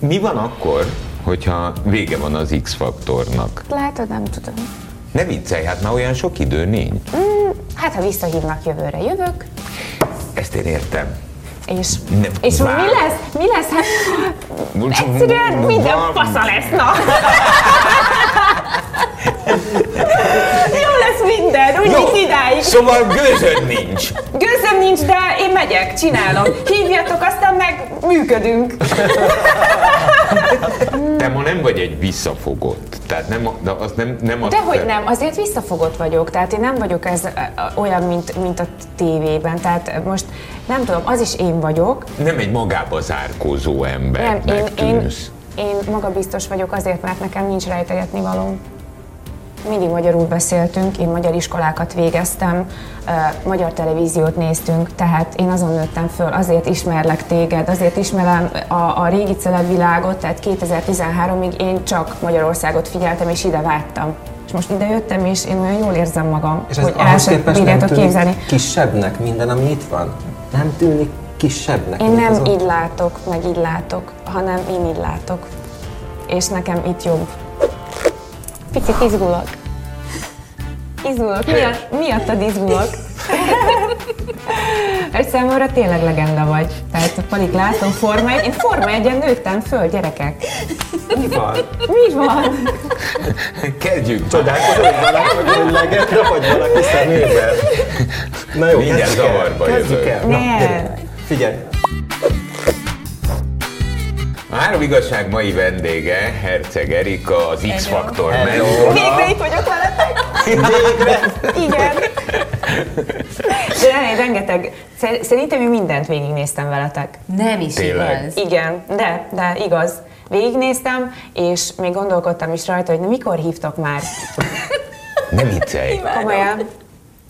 Mi van akkor, hogyha vége van az X-faktornak? Látod, nem tudom. Ne viccelj, hát már olyan sok idő nincs. Hát, ha visszahívnak jövőre, jövök. Ezt én értem. És, Nem, és vár. mi lesz? Mi lesz? Hát egyszerűen minden fasza lesz, na! Jó minden, úgy, mint idáig. Szóval gőzöd nincs. Gőzöm nincs, de én megyek, csinálom. Hívjatok, aztán meg működünk. Te ma nem vagy egy visszafogott. Tehát nem, de az nem, nem azt Dehogy nem, azért visszafogott vagyok, tehát én nem vagyok ez olyan, mint, mint a tévében, tehát most nem tudom, az is én vagyok. Nem egy magába zárkózó Nem, embernek én, én, én magabiztos vagyok azért, mert nekem nincs rejtegetni valóm. Mindig magyarul beszéltünk, én magyar iskolákat végeztem, magyar televíziót néztünk, tehát én azon nőttem föl, azért ismerlek téged, azért ismerem a, a régi celebvilágot, tehát 2013-ig én csak Magyarországot figyeltem, és ide vágytam. És most ide jöttem, és én olyan jól érzem magam, És ez hogy el sem bírjátok képzelni. kisebbnek minden, ami itt van? Nem tűnik kisebbnek? Én nem az ott? így látok, meg így látok, hanem én így látok. És nekem itt jobb. Picit izgulok. Izgulok. Miatt, miattad izgulok. Egy számomra tényleg legenda vagy. Tehát Palik László Forma 1, én Forma 1 nőttem föl, gyerekek. Mi van? Mi van? Kezdjük. Csodálkozol, hogy valaki hogy legenda, vagy valaki szemébe? Na jó, Mindjárt zavarba Kezdjük jövök. el. Na, Ne. Figyelj, A három igazság mai vendége, Herceg Erika, az X-faktor mentora. Végre itt vagyok veletek. Igen. De én rengeteg, szer- szerintem én mindent végignéztem veletek. Nem is Tényleg. igaz. Igen, de, de igaz. Végignéztem, és még gondolkodtam is rajta, hogy na mikor hívtok már? Ne viccelj. Komolyan.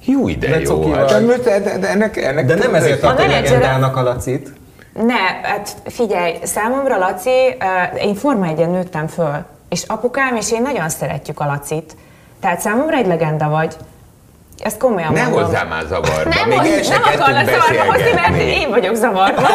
Jó ide De jó. Hát, de, de, de, ennek, ennek de nem ezért A legendának a Lacit. Ne, hát figyelj, számomra Laci, uh, én Forma 1 nőttem föl, és apukám és én nagyon szeretjük a Lacit. Tehát számomra egy legenda vagy. Ezt komolyan Ne mondom. hozzá már zavarba. Nem, Még hoz, nem akarlak zavarba hozni, mert én vagyok zavarba.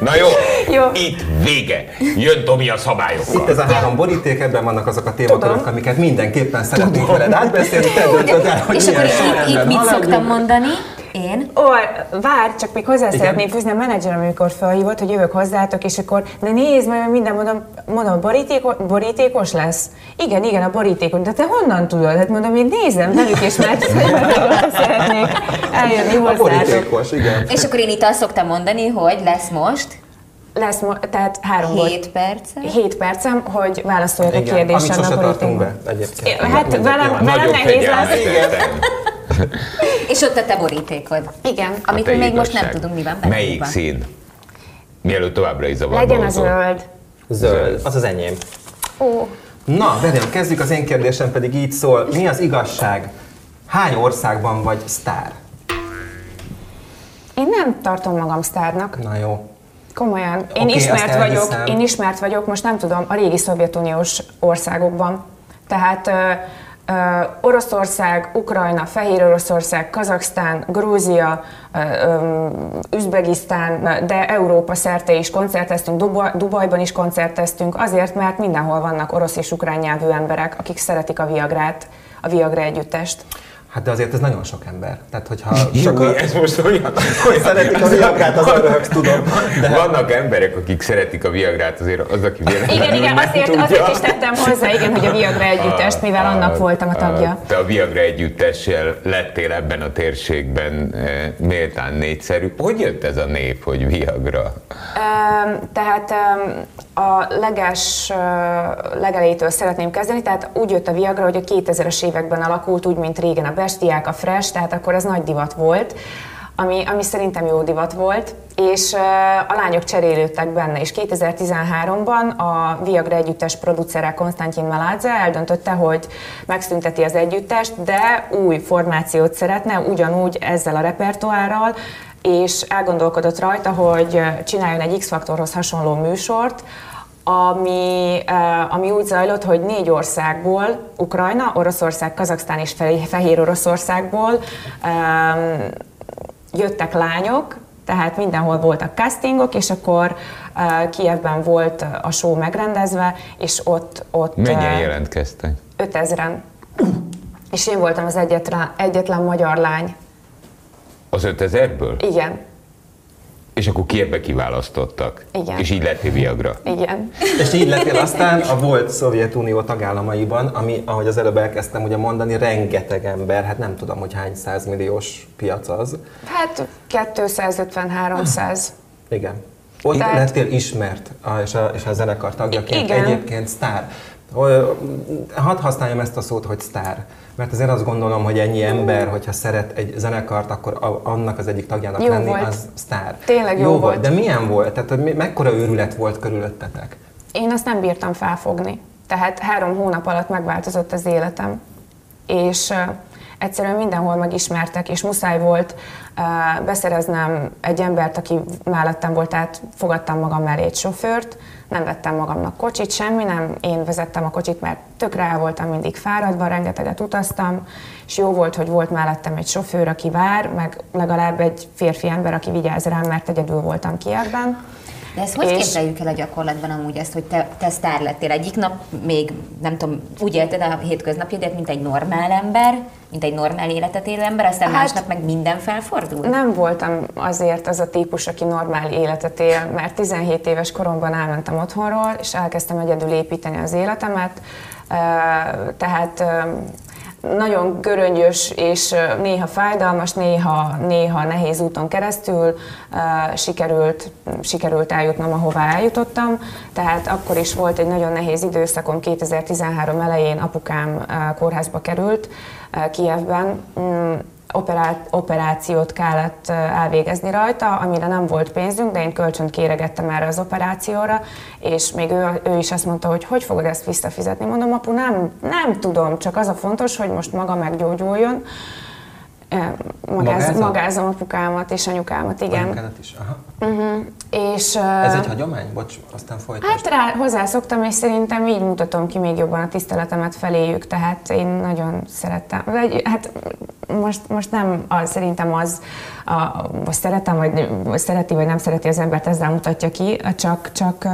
Na jó, Jó. itt vége. Jön Tomi a Itt szabályokkal. ez a három boríték, ebben vannak azok a témakörök, amiket mindenképpen szeretnénk veled átbeszélni, te döntöd el, hogy És akkor itt, itt mit szoktam mondani? Én? Ó, várj, csak még hozzá Igen. szeretném fűzni a menedzserem, amikor felhívott, hogy jövök hozzátok, és akkor, de nézd, majd minden mondom, mondom borítéko, borítékos lesz? Igen, igen, a borítékos. De te honnan tudod? Hát mondom, én nézem velük, és már szeretnék eljönni A hozzátok. borítékos, igen. És akkor én itt azt szoktam mondani, hogy lesz most Lesz, mo- tehát három volt. 7 perc. 7 percem, hogy válaszoljak a Igen, kérdésre amit sose a tartunk be egyébként. Hát velem, velem nehéz lesz. És ott a te borítékod. Igen. Amit még most nem igazság. tudunk, mi van benne. Melyik szín? Mielőtt továbbra is zavarba Legyen a zöld. Zöld, az az enyém. Ó, Na, Verén, kezdjük, az én kérdésem pedig így szól. Mi az igazság? Hány országban vagy sztár? én nem tartom magam sztárnak. Na jó. Komolyan. Én Oké, ismert vagyok, én ismert vagyok, most nem tudom, a régi szovjetuniós országokban. Tehát Oroszország, Ukrajna, Fehér Oroszország, Kazaksztán, Grúzia, Üzbegisztán, de Európa szerte is koncerteztünk, Duba- Dubajban is koncerteztünk, azért, mert mindenhol vannak orosz és ukrán nyelvű emberek, akik szeretik a Viagrát, a Viagra együttest. Hát de azért ez nagyon sok ember. Tehát, hogyha Jó, sokan ez most olyan... hogy szeretik a viagrát, az röhögsz, tudom. De vannak emberek, akik szeretik a Viagrát, azért az, aki véletlenül Igen, igen, azért, tudja. azért is tettem hozzá, igen, hogy a Viagra együttest, mivel annak voltam a tagja. Te a Viagra együttessel lettél ebben a térségben eh, méltán négyszerű. Hogy jött ez a név, hogy Viagra? Öm, Tehát öm, a leges ö, legelétől szeretném kezdeni, tehát úgy jött a Viagra, hogy a 2000-es években alakult, úgy, mint régen a Bestiák, a Fresh, tehát akkor ez nagy divat volt, ami, ami szerintem jó divat volt, és ö, a lányok cserélődtek benne, és 2013-ban a Viagra együttes producere Konstantin Meládze eldöntötte, hogy megszünteti az együttest, de új formációt szeretne, ugyanúgy ezzel a repertoárral, és elgondolkodott rajta, hogy csináljon egy X-faktorhoz hasonló műsort, ami, ami úgy zajlott, hogy négy országból, Ukrajna, Oroszország, Kazaksztán és Fe- Fehér Oroszországból jöttek lányok, tehát mindenhol voltak castingok, és akkor uh, Kievben volt a show megrendezve, és ott... ott Mennyien uh, jelentkeztek? 5000-en. És én voltam az egyetlen, egyetlen magyar lány. Az 5000-ből? Igen, És akkor ki ebbe kiválasztottak? Igen. És így lettél Viagra? igen. És így lettél aztán a volt Szovjetunió tagállamaiban, ami, ahogy az előbb elkezdtem ugye mondani, rengeteg ember, hát nem tudom, hogy hány százmilliós piac az. Hát 250-300. Igen. Ott Tehát- lettél ismert, és a, és a zenekar tagjaként Igen. egyébként sztár. Hadd használjam ezt a szót, hogy sztár. Mert azért azt gondolom, hogy ennyi ember, hogyha szeret egy zenekart, akkor a, annak az egyik tagjának Jó lenni, volt. az sztár. Tényleg jó volt. De milyen volt? Tehát mekkora őrület volt körülöttetek? Én azt nem bírtam felfogni. Tehát három hónap alatt megváltozott az életem. És uh, egyszerűen mindenhol megismertek, és muszáj volt uh, beszereznem egy embert, aki mellettem volt, tehát fogadtam magam mellé egy sofőrt, nem vettem magamnak kocsit, semmi, nem én vezettem a kocsit, mert tökre voltam mindig fáradva, rengeteget utaztam, és jó volt, hogy volt mellettem egy sofőr, aki vár, meg legalább egy férfi ember, aki vigyáz rám, mert egyedül voltam Kievben. De ezt hogy És- képzeljük el a gyakorlatban amúgy ezt, hogy te, te sztár lettél? Egyik nap még, nem tudom, úgy élted a hétköznapjaidat, mint egy normál ember, mint egy normál életet élő ember, aztán Hát- másnap meg minden felfordul? Nem voltam azért az a típus, aki normál életet él, mert 17 éves koromban elmentem otthonról, és elkezdtem egyedül építeni az életemet, tehát nagyon göröngyös és néha fájdalmas, néha, néha nehéz úton keresztül ö, sikerült, sikerült eljutnom, ahová eljutottam. Tehát akkor is volt egy nagyon nehéz időszakom, 2013 elején apukám ö, kórházba került ö, Kievben. Mm, operá- operációt kellett elvégezni rajta, amire nem volt pénzünk, de én kölcsönt kéregettem erre az operációra, és még ő, ő is azt mondta, hogy hogy fogod ezt visszafizetni. Mondom, apu, nem, nem tudom, csak az a fontos, hogy most maga meggyógyuljon. Ö, Magáz, Magázod? magázom apukámat és anyukámat, igen. Anyukádat is? Aha. Uh-huh. És, ö, Ez egy hagyomány? Bocs, aztán folytasd. Hát rá, hozzászoktam, és szerintem így mutatom ki még jobban a tiszteletemet feléjük, tehát én nagyon szerettem. Vagy, hát most, most nem az, szerintem az, a, most szeretem, vagy szereti, vagy nem szereti az embert, ezzel mutatja ki, csak, csak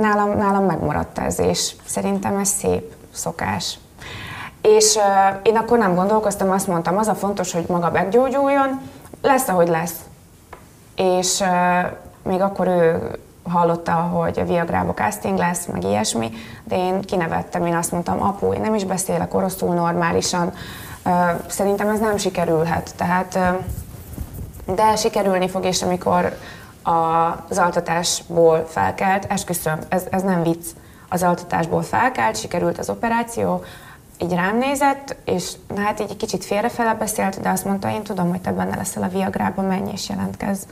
nálam, nálam megmaradt ez, és szerintem ez szép szokás. És uh, én akkor nem gondolkoztam, azt mondtam, az a fontos, hogy maga meggyógyuljon, lesz, ahogy lesz. És uh, még akkor ő hallotta, hogy a Viagrába casting lesz, meg ilyesmi, de én kinevettem, én azt mondtam, apu, én nem is beszélek oroszul normálisan, uh, szerintem ez nem sikerülhet. Tehát, uh, de sikerülni fog, és amikor az altatásból felkelt, esküszöm, ez, ez nem vicc, az altatásból felkelt, sikerült az operáció, így rám nézett, és hát így egy kicsit félrefele beszélt, de azt mondta, én tudom, hogy te benne leszel a Viagrában, menj és jelentkezz.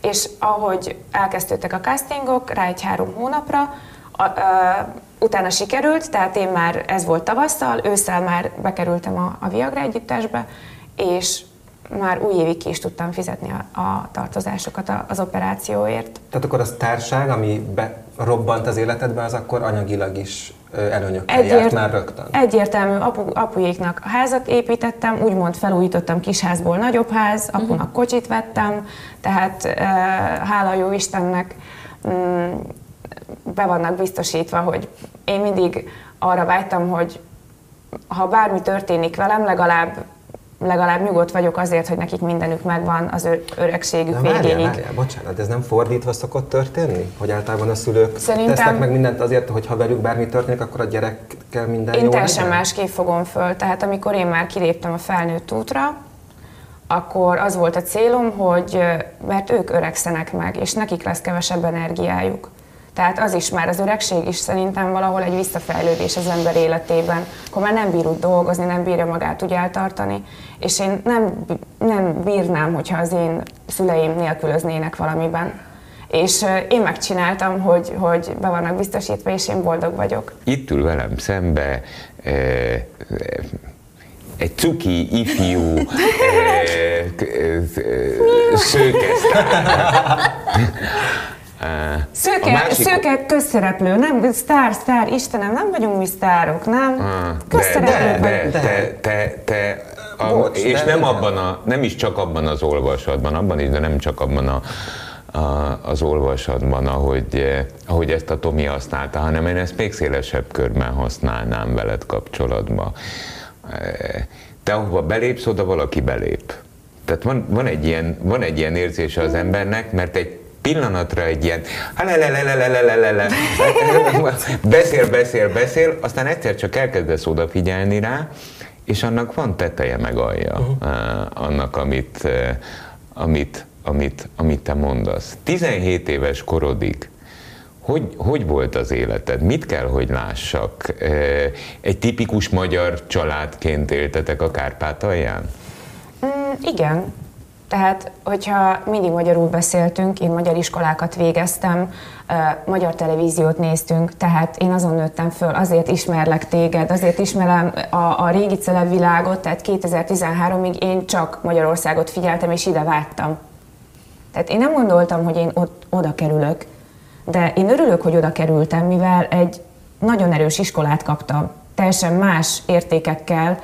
És ahogy elkezdődtek a castingok, rá egy három hónapra, a, a, utána sikerült, tehát én már, ez volt tavasszal, ősszel már bekerültem a, a Viagra együttesbe, és már új évig ki is tudtam fizetni a, a tartozásokat az operációért. Tehát akkor az társág, ami berobbant az életedbe, az akkor anyagilag is előnyökkel járt már rögtön. Egyértelmű, apu, apujéknak házat építettem, úgymond felújítottam kisházból nagyobb ház, apunak kocsit vettem, tehát hála jó Istennek mm, be vannak biztosítva, hogy én mindig arra vágytam, hogy ha bármi történik velem, legalább legalább nyugodt vagyok azért, hogy nekik mindenük megvan az ő öregségük Na várjál, végéig. várjál, bocsánat, ez nem fordítva szokott történni? Hogy általában a szülők Szerintem- tesznek meg mindent azért, hogy ha velük bármi történik, akkor a gyerekkel minden Én teljesen másképp fogom föl. Tehát amikor én már kiléptem a felnőtt útra, akkor az volt a célom, hogy mert ők öregszenek meg, és nekik lesz kevesebb energiájuk. Tehát az is már az öregség is szerintem valahol egy visszafejlődés az ember életében, akkor már nem bír úgy dolgozni, nem bírja magát úgy eltartani, és én nem, nem bírnám, hogyha az én szüleim nélkülöznének valamiben. És én megcsináltam, hogy, hogy be vannak biztosítva, és én boldog vagyok. Itt ül velem szembe e, e, egy cuki, ifjú, e, k- e, e, szőkesztár. E, Szőke, a másik- szőke közszereplő, nem sztár, sztár, Istenem, nem vagyunk mi sztárok, nem? Ah, Közszereplők de, vagyunk. de, te, te, te, a, Bocs, és de nem, igen. abban a, nem is csak abban az olvasatban, abban is, de nem csak abban a az olvasatban, ahogy, ahogy ezt a Tomi használta, hanem én ezt még szélesebb körben használnám veled kapcsolatban. Te ahova belépsz, oda valaki belép. Tehát van, van, egy ilyen, van egy ilyen érzése az embernek, mert egy pillanatra egy ilyen beszél, beszél, beszél, aztán egyszer csak elkezdesz odafigyelni rá, és annak van teteje meg alja, uh-huh. annak, amit, amit, amit, amit te mondasz. 17 éves korodig hogy, hogy volt az életed? Mit kell, hogy lássak? Egy tipikus magyar családként éltetek a Kárpátalján? Mm, igen, tehát, hogyha mindig magyarul beszéltünk, én magyar iskolákat végeztem, magyar televíziót néztünk, tehát én azon nőttem föl, azért ismerlek téged, azért ismerem a, a régi celebvilágot, tehát 2013-ig én csak Magyarországot figyeltem, és ide vágytam. Tehát én nem gondoltam, hogy én ott, oda kerülök, de én örülök, hogy oda kerültem, mivel egy nagyon erős iskolát kaptam, teljesen más értékekkel,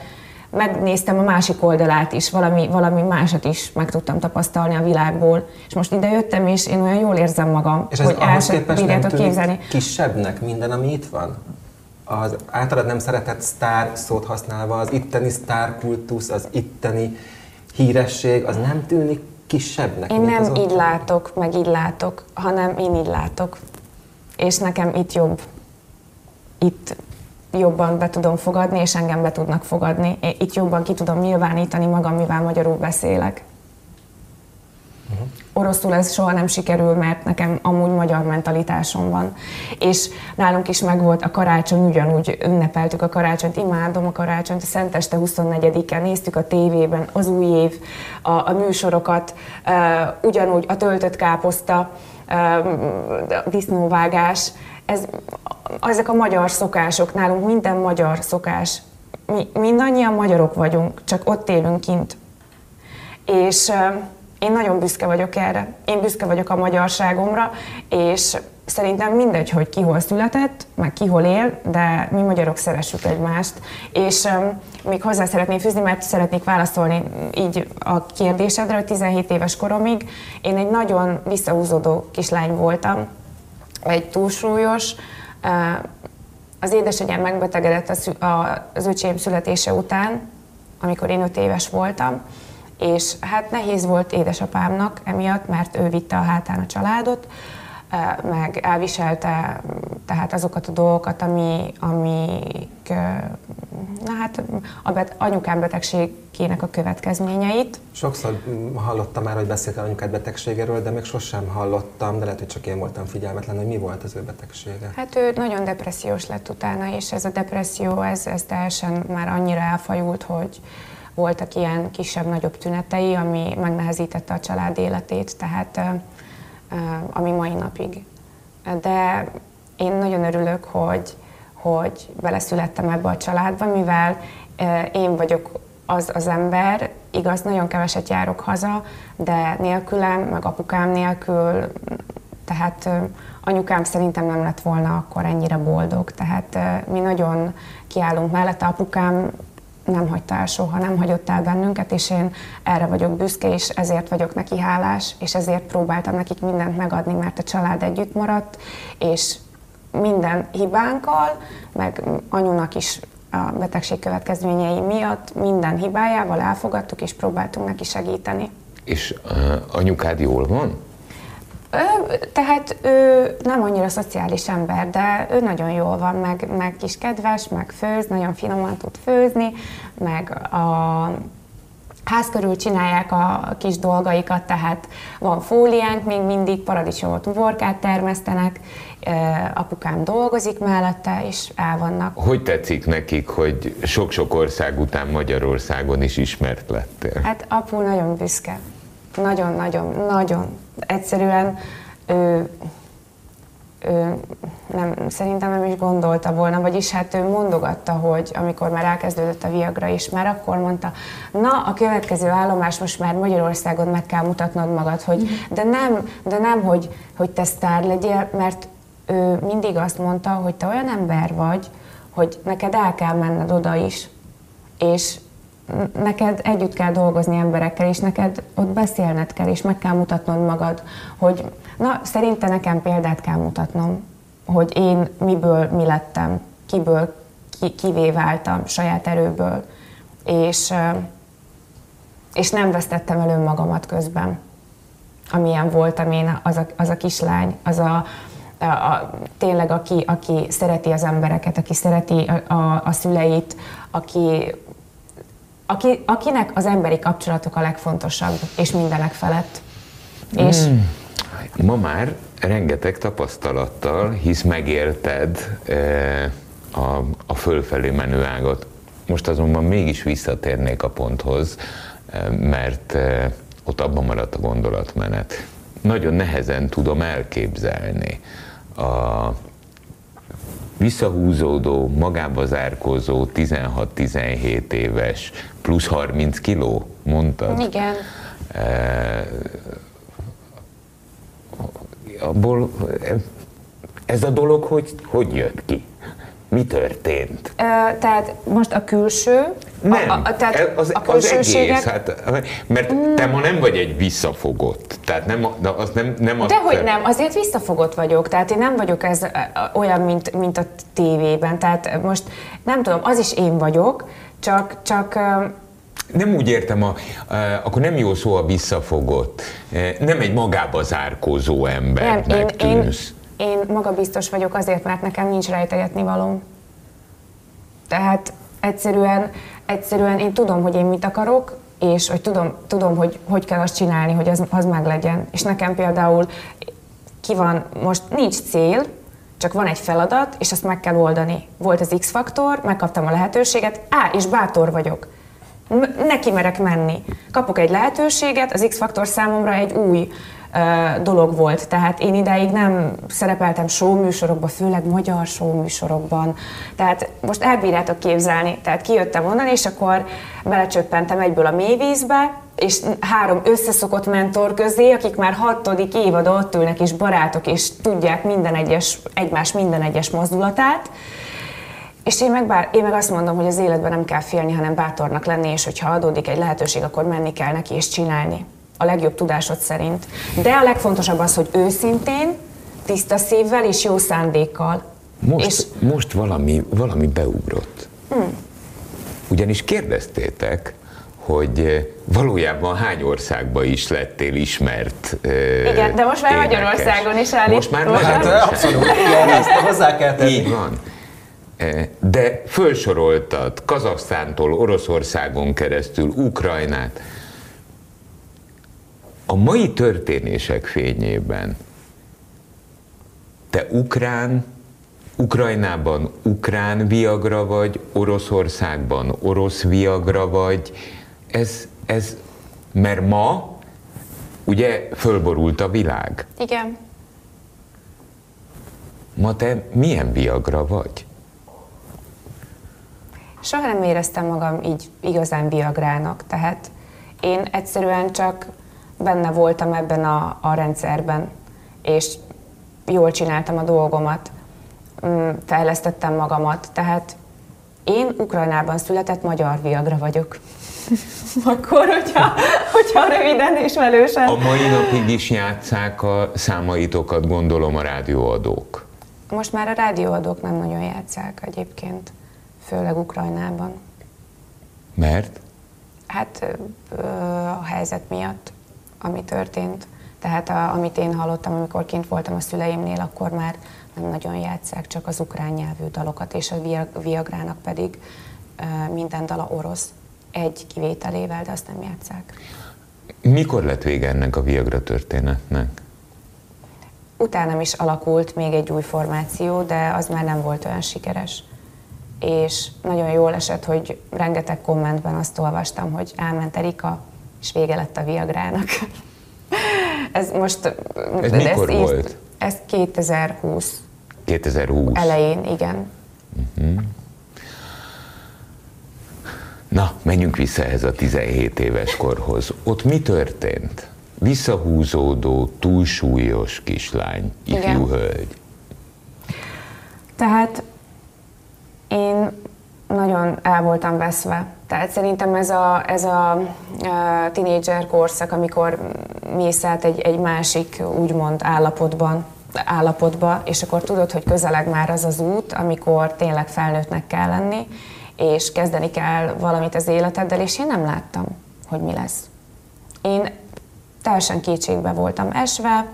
megnéztem a másik oldalát is, valami, valami másat is meg tudtam tapasztalni a világból. És most ide jöttem, és én olyan jól érzem magam, és ez hogy el sem bírjátok képzelni. kisebbnek minden, ami itt van? Az általad nem szeretett sztár szót használva, az itteni sztárkultusz, az itteni híresség, az nem tűnik kisebbnek? Én nem így látok, meg így látok, hanem én így látok. És nekem itt jobb. Itt jobban be tudom fogadni, és engem be tudnak fogadni. Én itt jobban ki tudom nyilvánítani magam, mivel magyarul beszélek. Uh-huh. Oroszul ez soha nem sikerül, mert nekem amúgy magyar mentalitásom van. És nálunk is megvolt a karácsony, ugyanúgy ünnepeltük a karácsonyt, imádom a karácsonyt, a Szenteste 24-en néztük a tévében az új év, a, a műsorokat, uh, ugyanúgy a töltött káposzta, uh, disznóvágás, ez, ezek a magyar szokások, nálunk minden magyar szokás. Mi mindannyian magyarok vagyunk, csak ott élünk kint. És én nagyon büszke vagyok erre. Én büszke vagyok a magyarságomra, és szerintem mindegy, hogy ki hol született, meg ki hol él, de mi magyarok szeressük egymást. És um, még hozzá szeretném fűzni, mert szeretnék válaszolni így a kérdésedre, hogy 17 éves koromig én egy nagyon visszahúzódó kislány voltam, egy túlsúlyos, az édesanyám megbetegedett az öcsém születése után, amikor én öt éves voltam, és hát nehéz volt édesapámnak emiatt, mert ő vitte a hátán a családot, meg elviselte tehát azokat a dolgokat, ami, amik, na hát a bet, anyukám betegségének a következményeit. Sokszor hallottam már, hogy beszélt anyukád betegségéről, de még sosem hallottam, de lehet, hogy csak én voltam figyelmetlen, hogy mi volt az ő betegsége. Hát ő nagyon depressziós lett utána, és ez a depresszió, ez, ez teljesen már annyira elfajult, hogy, voltak ilyen kisebb-nagyobb tünetei, ami megnehezítette a család életét, tehát ami mai napig. De én nagyon örülök, hogy, hogy beleszülettem ebbe a családba, mivel én vagyok az az ember, igaz, nagyon keveset járok haza, de nélkülem, meg apukám nélkül, tehát anyukám szerintem nem lett volna akkor ennyire boldog, tehát mi nagyon kiállunk mellette, apukám nem hagyta el soha, nem hagyott el bennünket, és én erre vagyok büszke, és ezért vagyok neki hálás, és ezért próbáltam nekik mindent megadni, mert a család együtt maradt, és minden hibánkkal, meg anyunak is a betegség következményei miatt minden hibájával elfogadtuk, és próbáltunk neki segíteni. És uh, anyukád jól van? Tehát ő nem annyira szociális ember, de ő nagyon jól van, meg, meg kis kedves, meg főz, nagyon finoman tud főzni, meg a ház körül csinálják a kis dolgaikat, tehát van fóliánk, még mindig paradicsomot, uborkát termesztenek, apukám dolgozik mellette, és el vannak. Hogy tetszik nekik, hogy sok-sok ország után Magyarországon is ismert lettél? Hát apu nagyon büszke. Nagyon-nagyon, nagyon. Egyszerűen ő, ő nem, szerintem nem is gondolta volna, vagyis hát ő mondogatta, hogy amikor már elkezdődött a Viagra is, már akkor mondta, na a következő állomás most már Magyarországon meg kell mutatnod magad, hogy de nem, de nem, hogy, hogy te sztár legyél, mert ő mindig azt mondta, hogy te olyan ember vagy, hogy neked el kell menned oda is, és neked együtt kell dolgozni emberekkel, és neked ott beszélned kell, és meg kell mutatnod magad, hogy na, szerinte nekem példát kell mutatnom, hogy én miből mi lettem, kiből ki, kivé váltam saját erőből, és, és nem vesztettem el önmagamat közben, amilyen voltam én, az a, az a kislány, az a, a, a, tényleg aki, aki szereti az embereket, aki szereti a, a, a szüleit, aki, aki, akinek az emberi kapcsolatok a legfontosabb, és mindenek felett. És mm. Ma már rengeteg tapasztalattal, hisz megérted eh, a, a fölfelé menő ágat. Most azonban mégis visszatérnék a ponthoz, eh, mert eh, ott abban maradt a gondolatmenet. Nagyon nehezen tudom elképzelni a visszahúzódó, magába zárkózó 16-17 éves, plusz 30 kiló, mondtad? Igen. E, abból ez a dolog hogy, hogy jött ki? Mi történt? Ö, tehát most a külső, nem, a, a, tehát az, a az egész, hát, mert mm. te ma nem vagy egy visszafogott, tehát nem, az nem, nem az... Dehogy nem, azért visszafogott vagyok, tehát én nem vagyok ez olyan, mint, mint a tévében, tehát most nem tudom, az is én vagyok, csak, csak nem úgy értem, a, a, akkor nem jó szó a visszafogott, nem egy magába zárkózó ember nem, én, én, én magabiztos vagyok azért, mert nekem nincs rejtegetni valóm. Tehát egyszerűen, egyszerűen én tudom, hogy én mit akarok, és hogy tudom, tudom hogy hogy kell azt csinálni, hogy az, az meg legyen. És nekem például ki van, most nincs cél, csak van egy feladat, és azt meg kell oldani. Volt az X-faktor, megkaptam a lehetőséget, á, és bátor vagyok. Neki merek menni. Kapok egy lehetőséget, az X-faktor számomra egy új dolog volt. Tehát én ideig nem szerepeltem show műsorokban, főleg magyar show műsorokban. Tehát most elbírjátok képzelni. Tehát kijöttem onnan, és akkor belecsöppentem egyből a mélyvízbe, és három összeszokott mentor közé, akik már hatodik évad ott ülnek, és barátok, és tudják minden egyes, egymás minden egyes mozdulatát. És én meg, bár, én meg azt mondom, hogy az életben nem kell félni, hanem bátornak lenni, és hogyha adódik egy lehetőség, akkor menni kell neki és csinálni a legjobb tudásod szerint. De a legfontosabb az, hogy őszintén, tiszta szívvel és jó szándékkal. Most, és... most valami, valami beugrott. Hmm. Ugyanis kérdeztétek, hogy eh, valójában hány országban is lettél ismert uh, Igen, de most már énekes. Magyarországon is állít. Most már Magyarországon. Hát abszolút, igen, ezt hozzá kell tenni. Így van. Eh, de fölsoroltad Kazaksztántól, Oroszországon keresztül, Ukrajnát, a mai történések fényében te ukrán, Ukrajnában ukrán viagra vagy, Oroszországban orosz viagra vagy, ez, ez, mert ma ugye fölborult a világ. Igen. Ma te milyen viagra vagy? Soha nem éreztem magam így igazán viagrának, tehát én egyszerűen csak benne voltam ebben a, a rendszerben, és jól csináltam a dolgomat, mm, fejlesztettem magamat, tehát én Ukrajnában született magyar viagra vagyok. Akkor, hogyha, hogyha röviden és velősen. A mai napig is játszák a számaitokat, gondolom a rádióadók. Most már a rádióadók nem nagyon játszák egyébként, főleg Ukrajnában. Mert? Hát a helyzet miatt ami történt. Tehát a, amit én hallottam, amikor kint voltam a szüleimnél, akkor már nem nagyon játszák csak az ukrán nyelvű dalokat, és a Viagrának pedig minden dala orosz, egy kivételével, de azt nem játszák. Mikor lett vége ennek a Viagra történetnek? Utánam is alakult még egy új formáció, de az már nem volt olyan sikeres. És nagyon jól esett, hogy rengeteg kommentben azt olvastam, hogy elment Erika, és vége lett a Viagrának. ez most... Ez mikor ez volt? Írt, ez 2020. 2020. Elején, igen. Uh-huh. Na, menjünk vissza ehhez a 17 éves korhoz. Ott mi történt? Visszahúzódó, túlsúlyos kislány, ifjú Igen. hölgy. Tehát én nagyon voltam veszve. Tehát szerintem ez a, ez a, a tinédzser korszak, amikor mész át egy, egy másik úgymond állapotban, állapotba, és akkor tudod, hogy közeleg már az az út, amikor tényleg felnőttnek kell lenni, és kezdeni kell valamit az életeddel, és én nem láttam, hogy mi lesz. Én teljesen kétségbe voltam esve,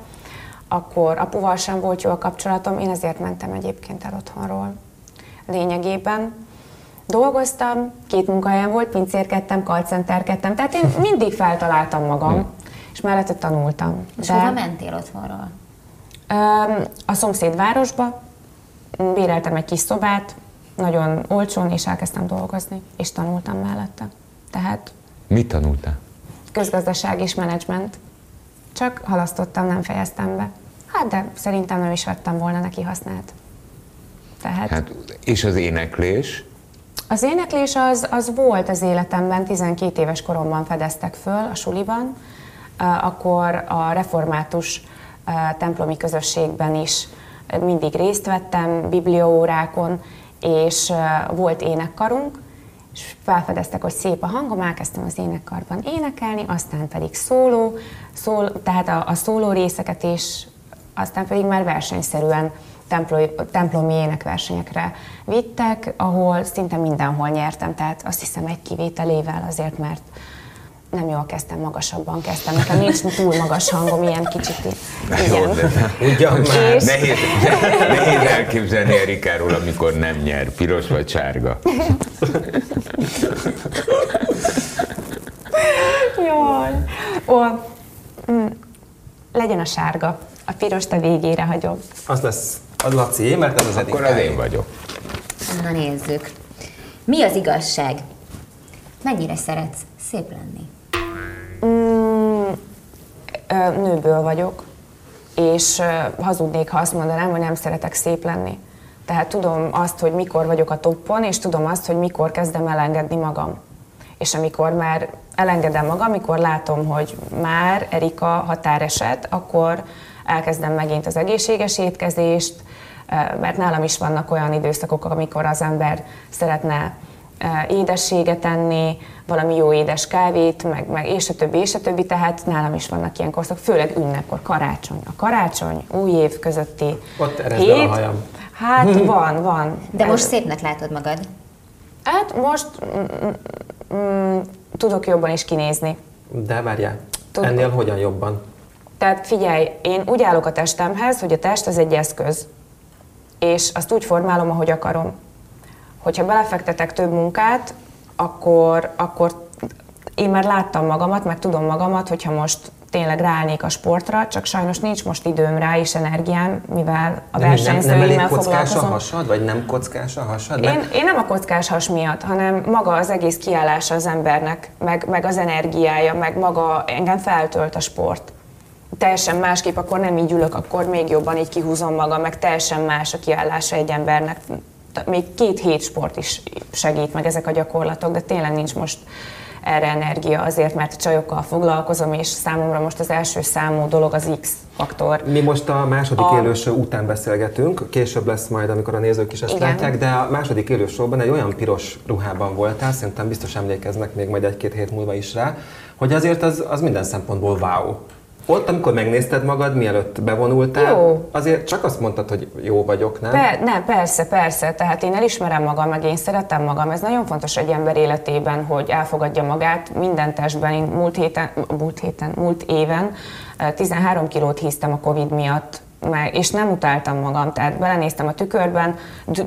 akkor apuval sem volt jó a kapcsolatom, én ezért mentem egyébként el otthonról. Lényegében dolgoztam, két munkahelyen volt, pincérkedtem, callcenterkedtem, tehát én mindig feltaláltam magam, és mellette tanultam. És De, hova mentél otthonról? A szomszéd városba, béreltem egy kis szobát, nagyon olcsón, és elkezdtem dolgozni, és tanultam mellette. Tehát... Mit tanultál? Közgazdaság és menedzsment. Csak halasztottam, nem fejeztem be. Hát de szerintem nem is vettem volna neki hasznát. Tehát... Hát, és az éneklés? Az éneklés az, az volt az életemben, 12 éves koromban fedeztek föl a suliban, akkor a református templomi közösségben is mindig részt vettem, biblióórákon, és volt énekkarunk, és felfedeztek, hogy szép a hangom, elkezdtem az énekkarban énekelni, aztán pedig szóló, szól, tehát a, a szóló részeket és aztán pedig már versenyszerűen templomi énekversenyekre vittek, ahol szinte mindenhol nyertem, tehát azt hiszem egy kivételével azért, mert nem jól kezdtem, magasabban kezdtem. Nekem nincs túl magas hangom, ilyen kicsit igen. Ugyan már. És... Nehéz, nehéz elképzelni Erikáról, amikor nem nyer, piros vagy sárga. Jaj. Ó, mm, legyen a sárga. A piros a végére hagyom. Az lesz az Laci, mert ez az Akkor az én vagyok. Na nézzük. Mi az igazság? Mennyire szeretsz szép lenni? Mm, nőből vagyok, és hazudnék, ha azt mondanám, hogy nem szeretek szép lenni. Tehát tudom azt, hogy mikor vagyok a toppon, és tudom azt, hogy mikor kezdem elengedni magam. És amikor már elengedem magam, amikor látom, hogy már Erika határeset, akkor elkezdem megint az egészséges étkezést, mert nálam is vannak olyan időszakok, amikor az ember szeretne édességet enni, valami jó édes kávét, meg, meg és a többi, és a többi, tehát nálam is vannak ilyen korszak, főleg ünnepkor, karácsony. A karácsony, új év közötti Ott hét, a hajam. Hát van, van. De most szépnek látod magad? Hát most mm, mm, tudok jobban is kinézni. De várjál, Tud... ennél hogyan jobban? Tehát figyelj, én úgy állok a testemhez, hogy a test az egy eszköz, és azt úgy formálom, ahogy akarom. Hogyha belefektetek több munkát, akkor, akkor én már láttam magamat, meg tudom magamat, hogyha most tényleg ráállnék a sportra, csak sajnos nincs most időm rá és energiám, mivel a versenyzőimmel nem, nem kockás a hasad, vagy nem kockás a hasad? Én, én nem a kockás has miatt, hanem maga az egész kiállása az embernek, meg, meg az energiája, meg maga engem feltölt a sport teljesen másképp, akkor nem így ülök, akkor még jobban így kihúzom magam, meg teljesen más a kiállása egy embernek. Még két hét sport is segít meg ezek a gyakorlatok, de tényleg nincs most erre energia azért, mert csajokkal foglalkozom, és számomra most az első számú dolog az X-faktor. Mi most a második a... élőshow után beszélgetünk, később lesz majd, amikor a nézők is ezt Igen. látják, de a második élőshowban egy olyan piros ruhában voltál, szerintem biztos emlékeznek még majd egy-két hét múlva is rá, hogy azért az, az minden szempontból wow. Ott, amikor megnézted magad, mielőtt bevonultál, jó. azért csak azt mondtad, hogy jó vagyok, nem? Per, nem, persze, persze. Tehát én elismerem magam, meg én szeretem magam. Ez nagyon fontos egy ember életében, hogy elfogadja magát minden testben. Én múlt héten, múlt héten, múlt éven 13 kilót híztem a Covid miatt, és nem utáltam magam, tehát belenéztem a tükörben,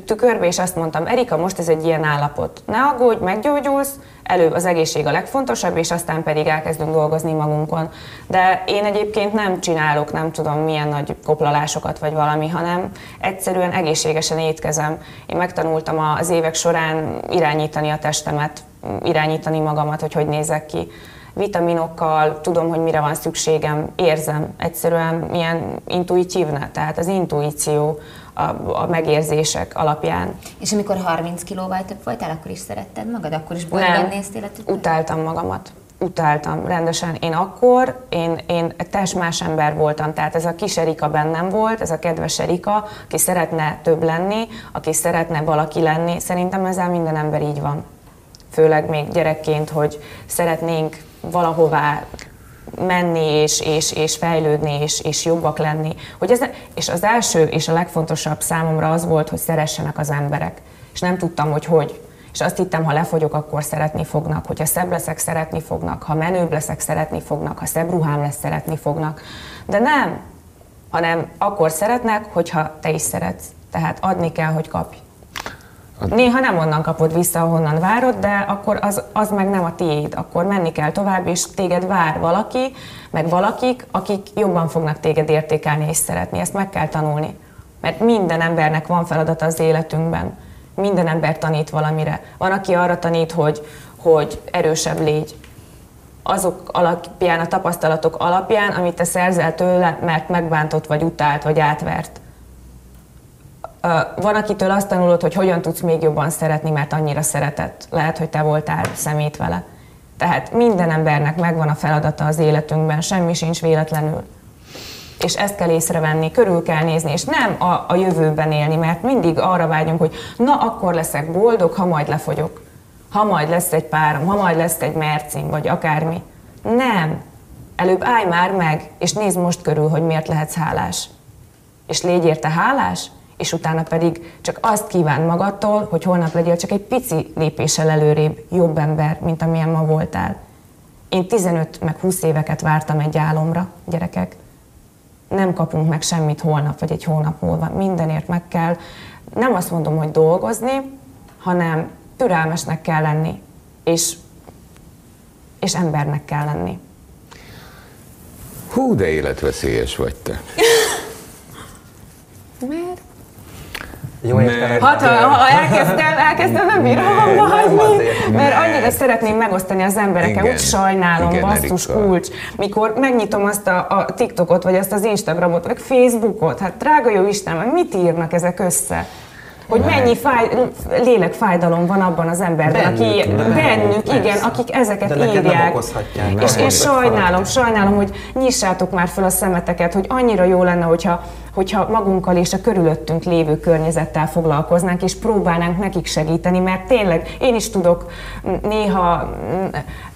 tükörbe, és azt mondtam, Erika, most ez egy ilyen állapot. Ne aggódj, meggyógyulsz, előbb az egészség a legfontosabb, és aztán pedig elkezdünk dolgozni magunkon. De én egyébként nem csinálok, nem tudom milyen nagy koplalásokat vagy valami, hanem egyszerűen egészségesen étkezem. Én megtanultam az évek során irányítani a testemet, irányítani magamat, hogy hogy nézek ki vitaminokkal, tudom, hogy mire van szükségem, érzem, egyszerűen milyen intuitívne, tehát az intuíció a, a megérzések alapján. És amikor 30 kilóval több voltál, akkor is szeretted magad? Akkor is boldogan néztél utáltam magamat utáltam rendesen. Én akkor, én, én test más ember voltam, tehát ez a kis Erika bennem volt, ez a kedves Erika, aki szeretne több lenni, aki szeretne valaki lenni, szerintem ezzel minden ember így van. főleg még gyerekként, hogy szeretnénk valahová menni és, és, és fejlődni és, és jobbak lenni. Hogy ez, és az első és a legfontosabb számomra az volt, hogy szeressenek az emberek. És nem tudtam, hogy hogy. És azt hittem, ha lefogyok, akkor szeretni fognak. Hogyha szebb leszek, szeretni fognak. Ha menőbb leszek, szeretni fognak. Ha szebb ruhám lesz, szeretni fognak. De nem, hanem akkor szeretnek, hogyha te is szeretsz. Tehát adni kell, hogy kapj. Néha nem onnan kapod vissza, ahonnan várod, de akkor az, az meg nem a tiéd. Akkor menni kell tovább, és téged vár valaki, meg valakik, akik jobban fognak téged értékelni és szeretni. Ezt meg kell tanulni. Mert minden embernek van feladata az életünkben. Minden ember tanít valamire. Van, aki arra tanít, hogy, hogy erősebb légy. Azok alapján, a tapasztalatok alapján, amit te szerzel tőle, mert megbántott, vagy utált, vagy átvert van, akitől azt tanulod, hogy hogyan tudsz még jobban szeretni, mert annyira szeretett. Lehet, hogy te voltál szemét vele. Tehát minden embernek megvan a feladata az életünkben, semmi sincs véletlenül. És ezt kell észrevenni, körül kell nézni, és nem a, a jövőben élni, mert mindig arra vágyunk, hogy na akkor leszek boldog, ha majd lefogyok. Ha majd lesz egy párom, ha majd lesz egy mercim, vagy akármi. Nem. Előbb állj már meg, és nézd most körül, hogy miért lehetsz hálás. És légy érte hálás, és utána pedig csak azt kíván magadtól, hogy holnap legyél csak egy pici lépéssel előrébb jobb ember, mint amilyen ma voltál. Én 15 meg 20 éveket vártam egy álomra, gyerekek. Nem kapunk meg semmit holnap vagy egy hónap múlva. Mindenért meg kell, nem azt mondom, hogy dolgozni, hanem türelmesnek kell lenni, és, és embernek kell lenni. Hú, de életveszélyes vagy te. Miért? Jó. Hát, ha, ha elkezdtem, elkezdtem, nem bírom abba hagyni, mert annyira szeretném megosztani az emberekkel, úgy sajnálom, igen, basszus Erika. kulcs, mikor megnyitom azt a, a TikTokot, vagy azt az Instagramot, vagy Facebookot, hát drága jó Isten, mit írnak ezek össze? hogy mennyi fáj, lélekfájdalom van abban az emberben, bennük, aki bennük, bennük igen, akik ezeket De írják. És én sajnálom, sajnálom, hogy nyissátok már fel a szemeteket, hogy annyira jó lenne, hogyha hogyha magunkkal és a körülöttünk lévő környezettel foglalkoznánk, és próbálnánk nekik segíteni, mert tényleg én is tudok néha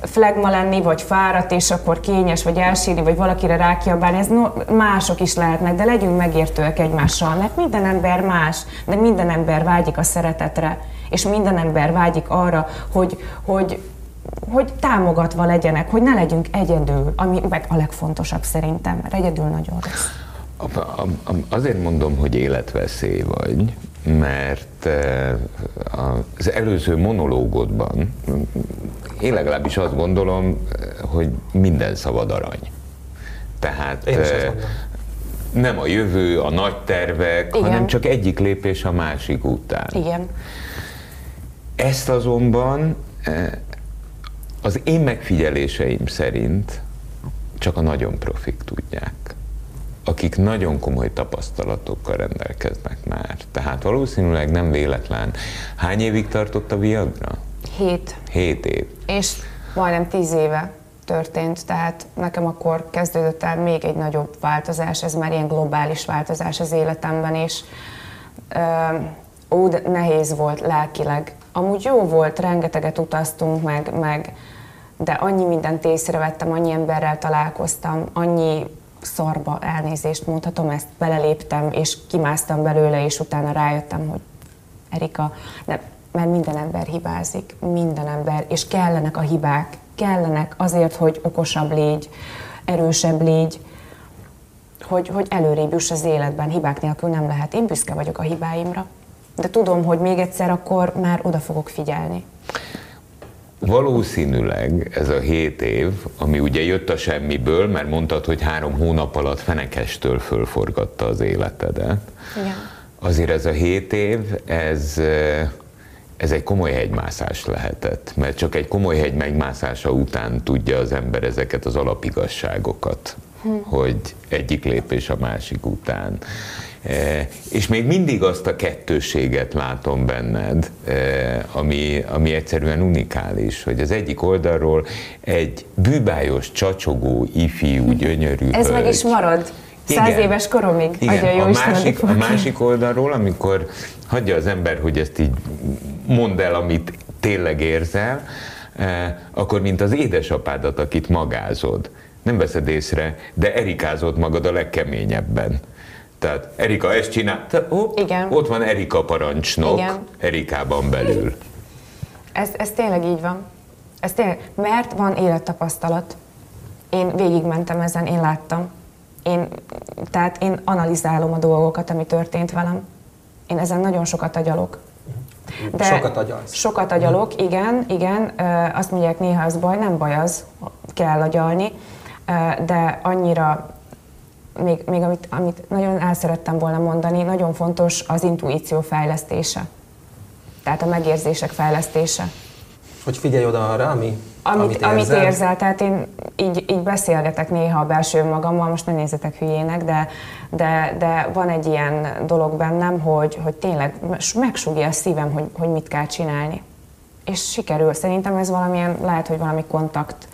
flegma lenni, vagy fáradt, és akkor kényes, vagy elsírni, vagy valakire rákiabálni, ez no, mások is lehetnek, de legyünk megértőek egymással, mert minden ember más, de minden ember vágyik a szeretetre, és minden ember vágyik arra, hogy, hogy, hogy támogatva legyenek, hogy ne legyünk egyedül, ami meg a legfontosabb szerintem, mert egyedül nagyon rossz. Azért mondom, hogy életveszély vagy, mert eh, az előző monológodban én legalábbis azt gondolom, hogy minden szabad arany. Tehát eh, nem a jövő, a nagy tervek, Igen. hanem csak egyik lépés a másik után. Igen. Ezt azonban eh, az én megfigyeléseim szerint csak a nagyon profik tudják akik nagyon komoly tapasztalatokkal rendelkeznek már. Tehát valószínűleg nem véletlen. Hány évig tartott a Viagra? Hét. Hét év. És majdnem tíz éve történt, tehát nekem akkor kezdődött el még egy nagyobb változás, ez már ilyen globális változás az életemben, és ö, ó, nehéz volt lelkileg. Amúgy jó volt, rengeteget utaztunk meg, meg de annyi mindent észrevettem, annyi emberrel találkoztam, annyi szarba elnézést mondhatom, ezt beleléptem, és kimásztam belőle, és utána rájöttem, hogy Erika, nem, mert minden ember hibázik, minden ember, és kellenek a hibák, kellenek azért, hogy okosabb légy, erősebb légy, hogy, hogy előrébb juss az életben, hibák nélkül nem lehet. Én büszke vagyok a hibáimra, de tudom, hogy még egyszer akkor már oda fogok figyelni. Valószínűleg ez a hét év, ami ugye jött a semmiből, mert mondtad, hogy három hónap alatt fenekestől fölforgatta az életedet. Igen. Azért ez a hét év, ez, ez egy komoly hegymászás lehetett, mert csak egy komoly hegy megmászása után tudja az ember ezeket az alapigasságokat, hm. hogy egyik lépés a másik után. E, és még mindig azt a kettőséget látom benned, e, ami, ami egyszerűen unikális, hogy az egyik oldalról egy bűbájos, csacsogó, ifjú, gyönyörű Ez hölgy. meg is marad. Száz Igen. éves koromig. Igen. jó a, másik, a másik oldalról, amikor hagyja az ember, hogy ezt így mondd el, amit tényleg érzel, akkor mint az édesapádat, akit magázod. Nem veszed észre, de erikázod magad a legkeményebben. Tehát Erika ezt csinál, hopp, Igen. ott van Erika parancsnok Igen. Erikában belül. Ez, ez tényleg így van. Ez tényleg, mert van élettapasztalat. Én végigmentem ezen, én láttam. Én, tehát én analizálom a dolgokat, ami történt velem. Én ezen nagyon sokat agyalok. De sokat agyalsz. Sokat agyalok, igen, igen. Azt mondják néha, az baj, nem baj az, kell agyalni, de annyira még, még amit, amit nagyon el szerettem volna mondani, nagyon fontos az intuíció fejlesztése. Tehát a megérzések fejlesztése. Hogy figyelj oda arra, ami, amit, amit, érzel. amit érzel. Tehát én így, így beszélgetek néha a belső magammal, most ne nézzetek hülyének, de, de, de van egy ilyen dolog bennem, hogy, hogy tényleg megsugja a szívem, hogy, hogy mit kell csinálni. És sikerül. Szerintem ez valamilyen, lehet, hogy valami kontakt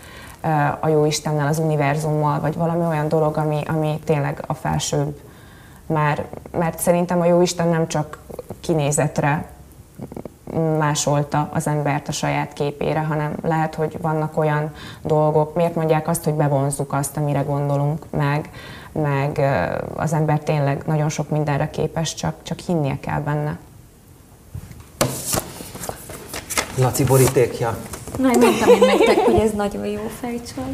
a jó Istennel, az univerzummal, vagy valami olyan dolog, ami, ami tényleg a felsőbb már, mert szerintem a jó Isten nem csak kinézetre másolta az embert a saját képére, hanem lehet, hogy vannak olyan dolgok, miért mondják azt, hogy bevonzzuk azt, amire gondolunk, meg, meg az ember tényleg nagyon sok mindenre képes, csak, csak hinnie kell benne. Laci borítékja. Már mondtam én nektek, hogy ez nagyon jó fejcsal.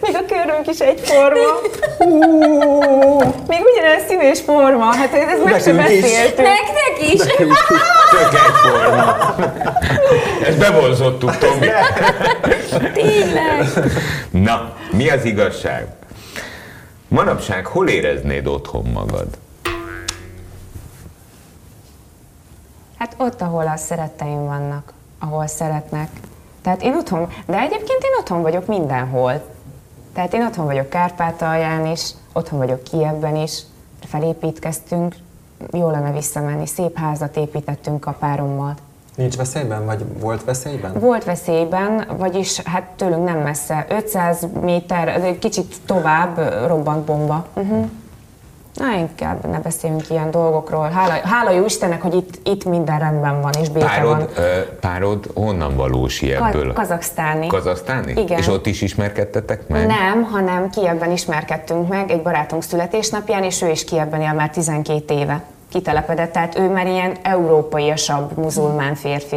Még a körünk is egyforma. Még ugyanolyan színű és forma. Hát ez meg sem beszéltünk. Nektek is. Tök egyforma. Ezt bevonzottuk, Tomi. Tényleg. Na, mi az igazság? Manapság hol éreznéd otthon magad? Hát ott, ahol a szeretteim vannak, ahol szeretnek. Tehát én otthon, de egyébként én otthon vagyok mindenhol. Tehát én otthon vagyok Kárpátalján is, otthon vagyok Kievben is, felépítkeztünk, jó lenne visszamenni, szép házat építettünk a párommal. Nincs veszélyben, vagy volt veszélyben? Volt veszélyben, vagyis hát tőlünk nem messze, 500 méter, egy kicsit tovább robbant bomba. Uh-huh. Na, inkább ne beszéljünk ilyen dolgokról. Hála, hála jó Istennek, hogy itt, itt minden rendben van, és béke párod, van. Ö, párod honnan valósi ebből? Ka- kazaksztáni. Kazaksztáni? Igen. És ott is ismerkedtetek meg? Nem, hanem Kievben ismerkedtünk meg egy barátunk születésnapján, és ő is Kievben él már 12 éve kitelepedett, tehát ő már ilyen európaiasabb muzulmán férfi.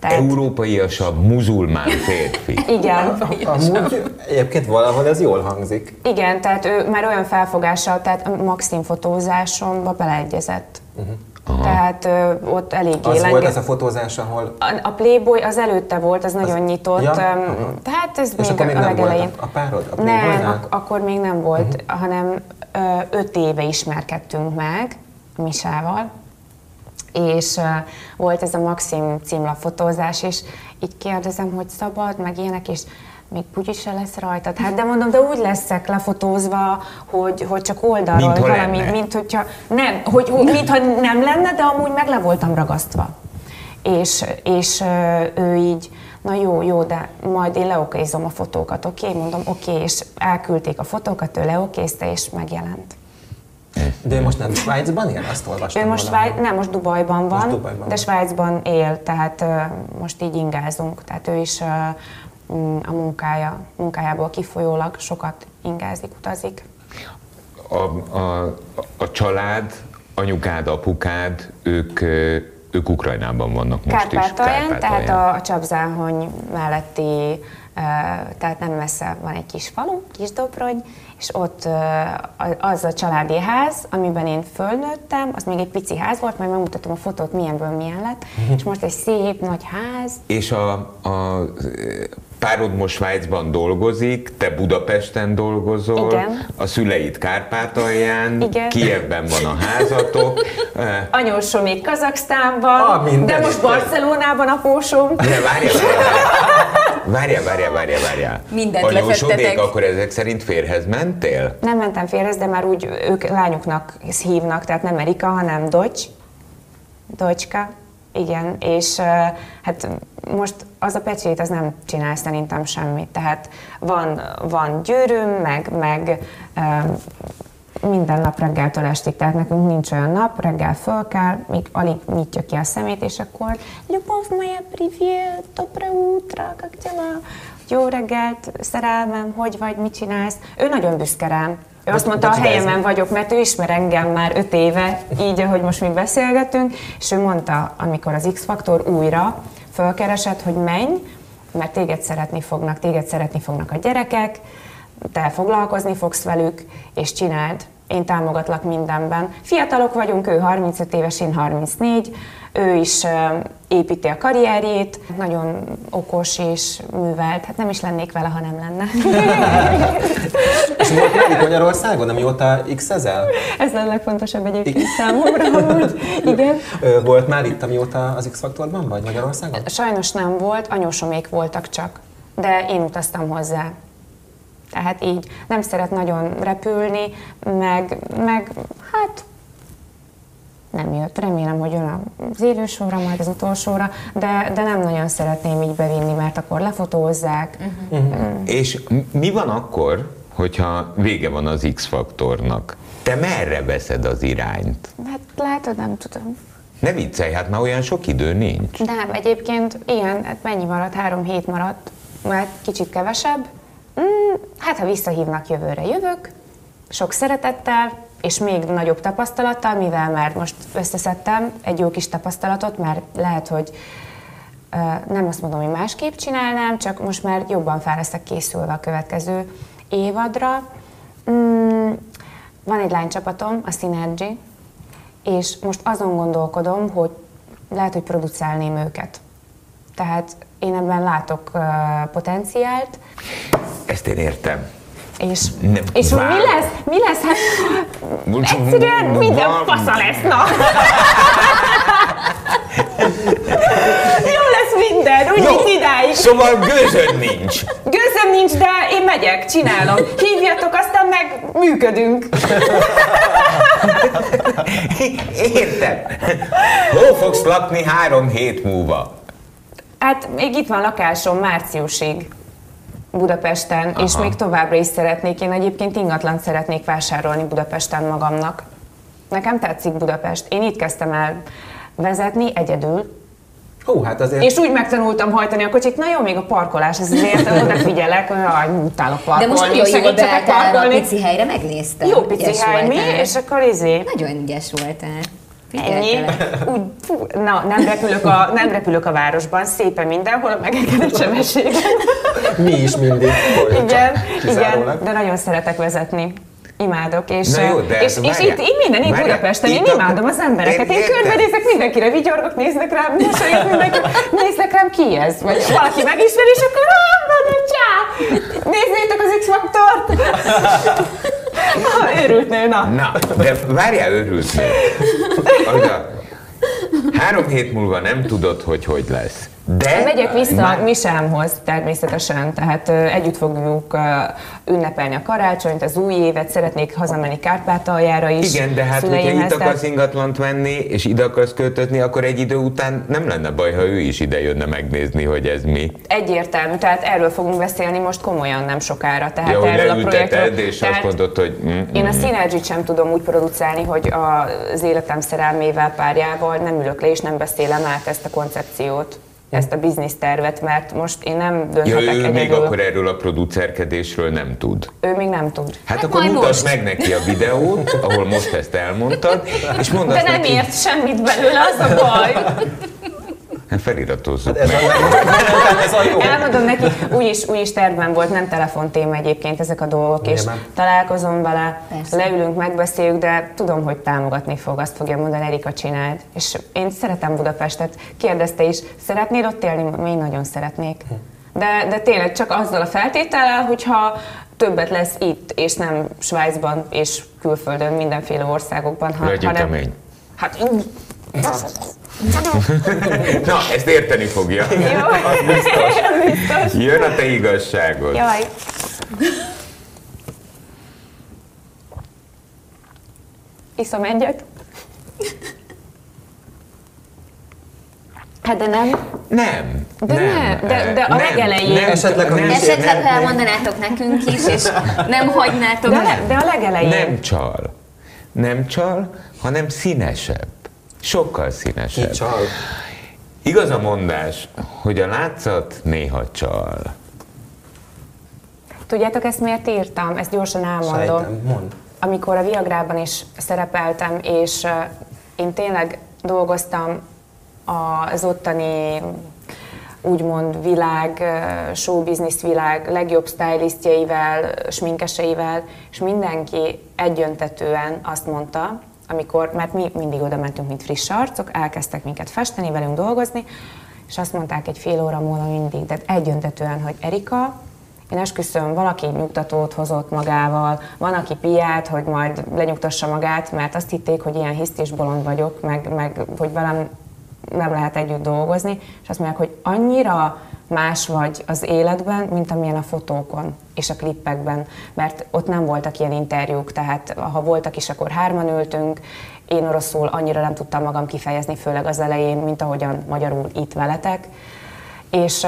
Tehát... Európaiasabb, muzulmán férfi. Igen. Amúgy egyébként valahol ez jól hangzik. Igen, tehát ő már olyan felfogással, tehát a Maxim fotózásomba beleegyezett. Uh-huh. Aha. Tehát ö, ott elég Az lenge... volt ez a fotózás, ahol... A, a Playboy az előtte volt, az nagyon az... nyitott. Ja? Tehát ez És még, még a legelején. A párod? A nem, ak- akkor még nem volt, uh-huh. hanem ö, öt éve ismerkedtünk meg a Misával és uh, volt ez a Maxim címlafotózás, és így kérdezem, hogy szabad, meg ilyenek, és még bugyi se lesz rajtad. Hát de mondom, de úgy leszek lefotózva, hogy, hogy csak oldalról mint valami, lenne. mint hogyha nem, hogy, mintha nem lenne, de amúgy meg le voltam ragasztva. És, és ő így, na jó, jó, de majd én leokézom a fotókat, oké? Okay? Mondom, oké, okay, és elküldték a fotókat, ő leokézte, és megjelent. De ő most nem Svájcban él? Azt olvastam Ő most Svájc, nem, most Dubajban van, most Dubajban de Svájcban él, tehát uh, most így ingázunk. Tehát ő is uh, a munkája, munkájából kifolyólag sokat ingázik, utazik. A, a, a család, anyukád, apukád, ők, ők Ukrajnában vannak most Kárpátalján, is. Kárpátalján, tehát a, a Csapzáhony melletti, tehát nem messze van egy kis falu, kis Dobrogy, és ott az a családi ház, amiben én fölnőttem, az még egy pici ház volt, majd megmutatom a fotót, milyenből milyen lett, uh-huh. és most egy szép nagy ház. És a, a párod most Svájcban dolgozik, te Budapesten dolgozol, Igen. a szüleid Kárpátalján, Igen. Kievben van a házatok. Anyósom még Kazaksztánban, Ah, de most. Barcelonában apósom. De várjál, várjál, várjál, várjál, várjál. Mindent Anyósodék, akkor ezek szerint férhez mentél? Nem mentem férhez, de már úgy ők lányoknak hívnak, tehát nem Erika, hanem Docs. Docska. Igen, és uh, hát most az a pecsét az nem csinál szerintem semmit. Tehát van, van gyűrűm, meg, meg um, minden nap reggeltől estig, tehát nekünk nincs olyan nap, reggel föl kell, még alig nyitja ki a szemét, és akkor Любовь моя, привет, доброе утро, как дела? Jó reggelt, szerelmem, hogy vagy, mit csinálsz? Ő nagyon büszke rám. ő azt mondta, a helyemen vagyok, mert ő ismer engem már öt éve, így, ahogy most mi beszélgetünk, és ő mondta, amikor az X-faktor újra fölkeresett, hogy menj, mert téged szeretni fognak, téged szeretni fognak a gyerekek, te foglalkozni fogsz velük, és csináld. Én támogatlak mindenben. Fiatalok vagyunk, ő 35 éves, én 34, ő is építi a karrierjét, nagyon okos és művelt, hát nem is lennék vele, ha nem lenne. és volt már Magyarországon, amióta x ezel? Ez a legfontosabb egyébként számomra, hogy igen. Volt már itt, amióta az X-faktorban vagy Magyarországon? Sajnos nem volt, anyósomék voltak csak, de én utaztam hozzá. Tehát így nem szeret nagyon repülni, meg, meg hát nem jött. Remélem, hogy jön az élősóra, majd az utolsóra, de, de nem nagyon szeretném így bevinni, mert akkor lefotózzák. Uh-huh. Uh-huh. És mi van akkor, hogyha vége van az X-faktornak? Te merre veszed az irányt? Hát látod, nem tudom. Ne viccelj, hát már olyan sok idő nincs. Nem, egyébként igen, hát mennyi maradt? Három hét maradt, mert kicsit kevesebb. Mm, hát ha visszahívnak jövőre, jövök. Sok szeretettel, és még nagyobb tapasztalattal, mivel már most összeszedtem egy jó kis tapasztalatot, mert lehet, hogy nem azt mondom, hogy másképp csinálnám, csak most már jobban fel leszek készülve a következő évadra. Mm, van egy lánycsapatom, a Synergy, és most azon gondolkodom, hogy lehet, hogy producálném őket. Tehát én ebben látok potenciált. Ezt én értem. És, nem, és mi lesz? Mi lesz? Hát, egyszerűen minden fasza lesz, na! Jó lesz minden, úgy, no, idáig. Szóval gőzön nincs. Gőzöm nincs, de én megyek, csinálom. Hívjatok, aztán meg működünk. Értem. Hol fogsz lakni három hét múlva? Hát még itt van lakásom márciusig. Budapesten, Aha. és még továbbra is szeretnék. Én egyébként ingatlan szeretnék vásárolni Budapesten magamnak. Nekem tetszik Budapest. Én itt kezdtem el vezetni egyedül. Hú, hát azért... És úgy megtanultam hajtani a kocsit, na jó, még a parkolás, ez azért odafigyelek, hogy utálok parkolni. De most nagyon jól beálltál a pici helyre, megnéztem. Jó pici hely, mi? És akkor izé... Nagyon ügyes voltál. Ennyi. Úgy, fú, na, nem repülök, a, nem repülök a városban, szépen mindenhol a megengedett sebességen. Mi is mindig. Igen, igen, de nagyon szeretek vezetni. Imádok, és, Na jó, de és, és itt, itt minden, itt Budapesten, én imádom az embereket, én, én körbenézek, mindenkire vigyorgok, néznek rám, mosolyog mindenki, néznek rám, ki ez? Vagy valaki megismer, és akkor van, csá! Nézzétek az X-faktort! Őrült na. Na, de várjál, őrült nő. Három hét múlva nem tudod, hogy hogy lesz. De megyek vissza már... Misámhoz természetesen, tehát együtt fogjuk ünnepelni a karácsonyt, az új évet, szeretnék hazamenni Kárpátaljára is. Igen, de hát hogyha itt akarsz ingatlant venni, és ide akarsz költözni, akkor egy idő után nem lenne baj, ha ő is ide jönne megnézni, hogy ez mi. Egyértelmű, tehát erről fogunk beszélni most komolyan nem sokára. Tehát ja, erről a projektről. és tehát azt mondod, hogy... Mm, mm, én a mm. synergy sem tudom úgy producálni, hogy az életem szerelmével, párjával nem ülök le és nem beszélem át ezt a koncepciót ezt a biznisztervet, mert most én nem dönthetek ja, ő egyedül. még akkor erről a producerkedésről nem tud. Ő még nem tud. Hát, hát akkor mutasd meg neki a videót, ahol most ezt elmondtad, és mondd De nem neki... ért semmit belőle, az a baj. Hát feliratozzuk hát ez, meg. A, ez a jó. Elmondom neki, úgyis, úgyis tervben volt, nem telefontéma egyébként ezek a dolgok, és találkozom vele, Persze. leülünk, megbeszéljük, de tudom, hogy támogatni fog, azt fogja mondani, Erika csináld. És én szeretem Budapestet. Kérdezte is, szeretnél ott élni? Én nagyon szeretnék. De, de tényleg csak azzal a feltétellel, hogyha többet lesz itt, és nem Svájcban és külföldön, mindenféle országokban. Ha, Legyen hanem, kemény. Hát Na, ezt érteni fogja. Jó. Az biztos. biztos. Jön a te igazságod. Jaj. Iszom egyet. Hát de nem. Nem. De nem. nem. De, de a nem, legelején. Nem, esetleg, nem, esetleg nem, elmondanátok nekünk is, és nem hagynátok. De, de a legelején. Nem csal. nem csal, hanem színesebb. Sokkal színesebb. Ki csal? Igaz a mondás, hogy a látszat néha csal. Tudjátok, ezt miért írtam? Ezt gyorsan elmondom. Sejtem, mond. Amikor a Viagrában is szerepeltem, és én tényleg dolgoztam az ottani úgymond világ, showbiznisz világ legjobb stylistjeivel, sminkeseivel, és mindenki egyöntetően azt mondta, amikor, mert mi mindig oda mentünk, mint friss arcok, elkezdtek minket festeni, velünk dolgozni, és azt mondták egy fél óra múlva mindig, de egyöntetően, hogy Erika, én esküszöm, valaki nyugtatót hozott magával, van, aki piát, hogy majd lenyugtassa magát, mert azt hitték, hogy ilyen hiszt és bolond vagyok, meg, meg hogy velem nem lehet együtt dolgozni, és azt mondják, hogy annyira más vagy az életben, mint amilyen a fotókon és a klippekben, mert ott nem voltak ilyen interjúk, tehát ha voltak is, akkor hárman ültünk, én oroszul annyira nem tudtam magam kifejezni, főleg az elején, mint ahogyan magyarul itt veletek, és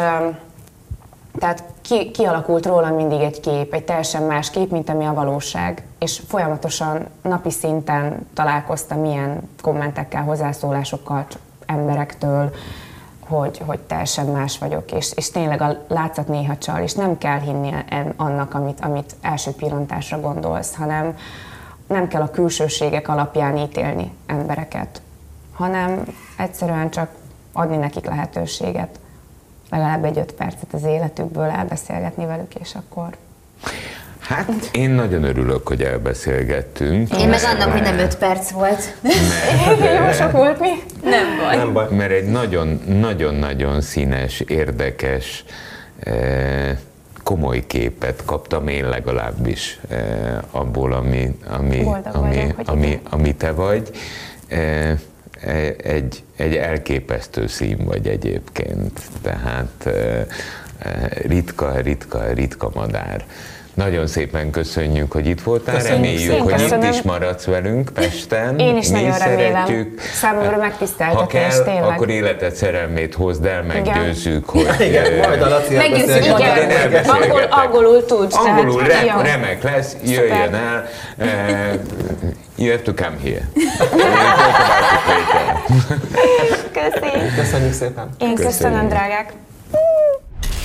tehát ki, kialakult rólam mindig egy kép, egy teljesen más kép, mint ami a valóság. És folyamatosan napi szinten találkoztam ilyen kommentekkel, hozzászólásokkal emberektől, hogy, hogy teljesen más vagyok, és, és tényleg a látszat néha csal, és nem kell hinni annak, amit, amit első pillantásra gondolsz, hanem nem kell a külsőségek alapján ítélni embereket, hanem egyszerűen csak adni nekik lehetőséget legalább egy öt percet az életükből elbeszélgetni velük, és akkor Hát én nagyon örülök, hogy elbeszélgettünk. Én meg annak, hogy nem öt perc volt. Jó sok volt mi? Nem baj. Nem baj. Mert egy nagyon-nagyon színes, érdekes, eh, komoly képet kaptam én legalábbis eh, abból, ami, ami, ami, vagyok, ami, ami te vagy. Eh, egy, egy elképesztő szín vagy egyébként, tehát ritka, ritka, ritka madár. Nagyon szépen köszönjük, hogy itt voltál, Köszönjük reméljük, szépen. hogy Köszönöm. itt is maradsz velünk Pesten. Én is Mi nagyon remélem. szeretjük. Számomra Ha megtiszteltetés, kell, tényleg. akkor életed szerelmét hozd el, meggyőzzük, hogy... Igen, majd a Laci Meggyőzzük, igen. Angol, angolul tudsz, Angolul tehát re- jó. remek lesz, jöjjön el. Uh, you have to come here. Köszi. Köszönjük szépen. Én köszönöm, Köszönjük. drágák.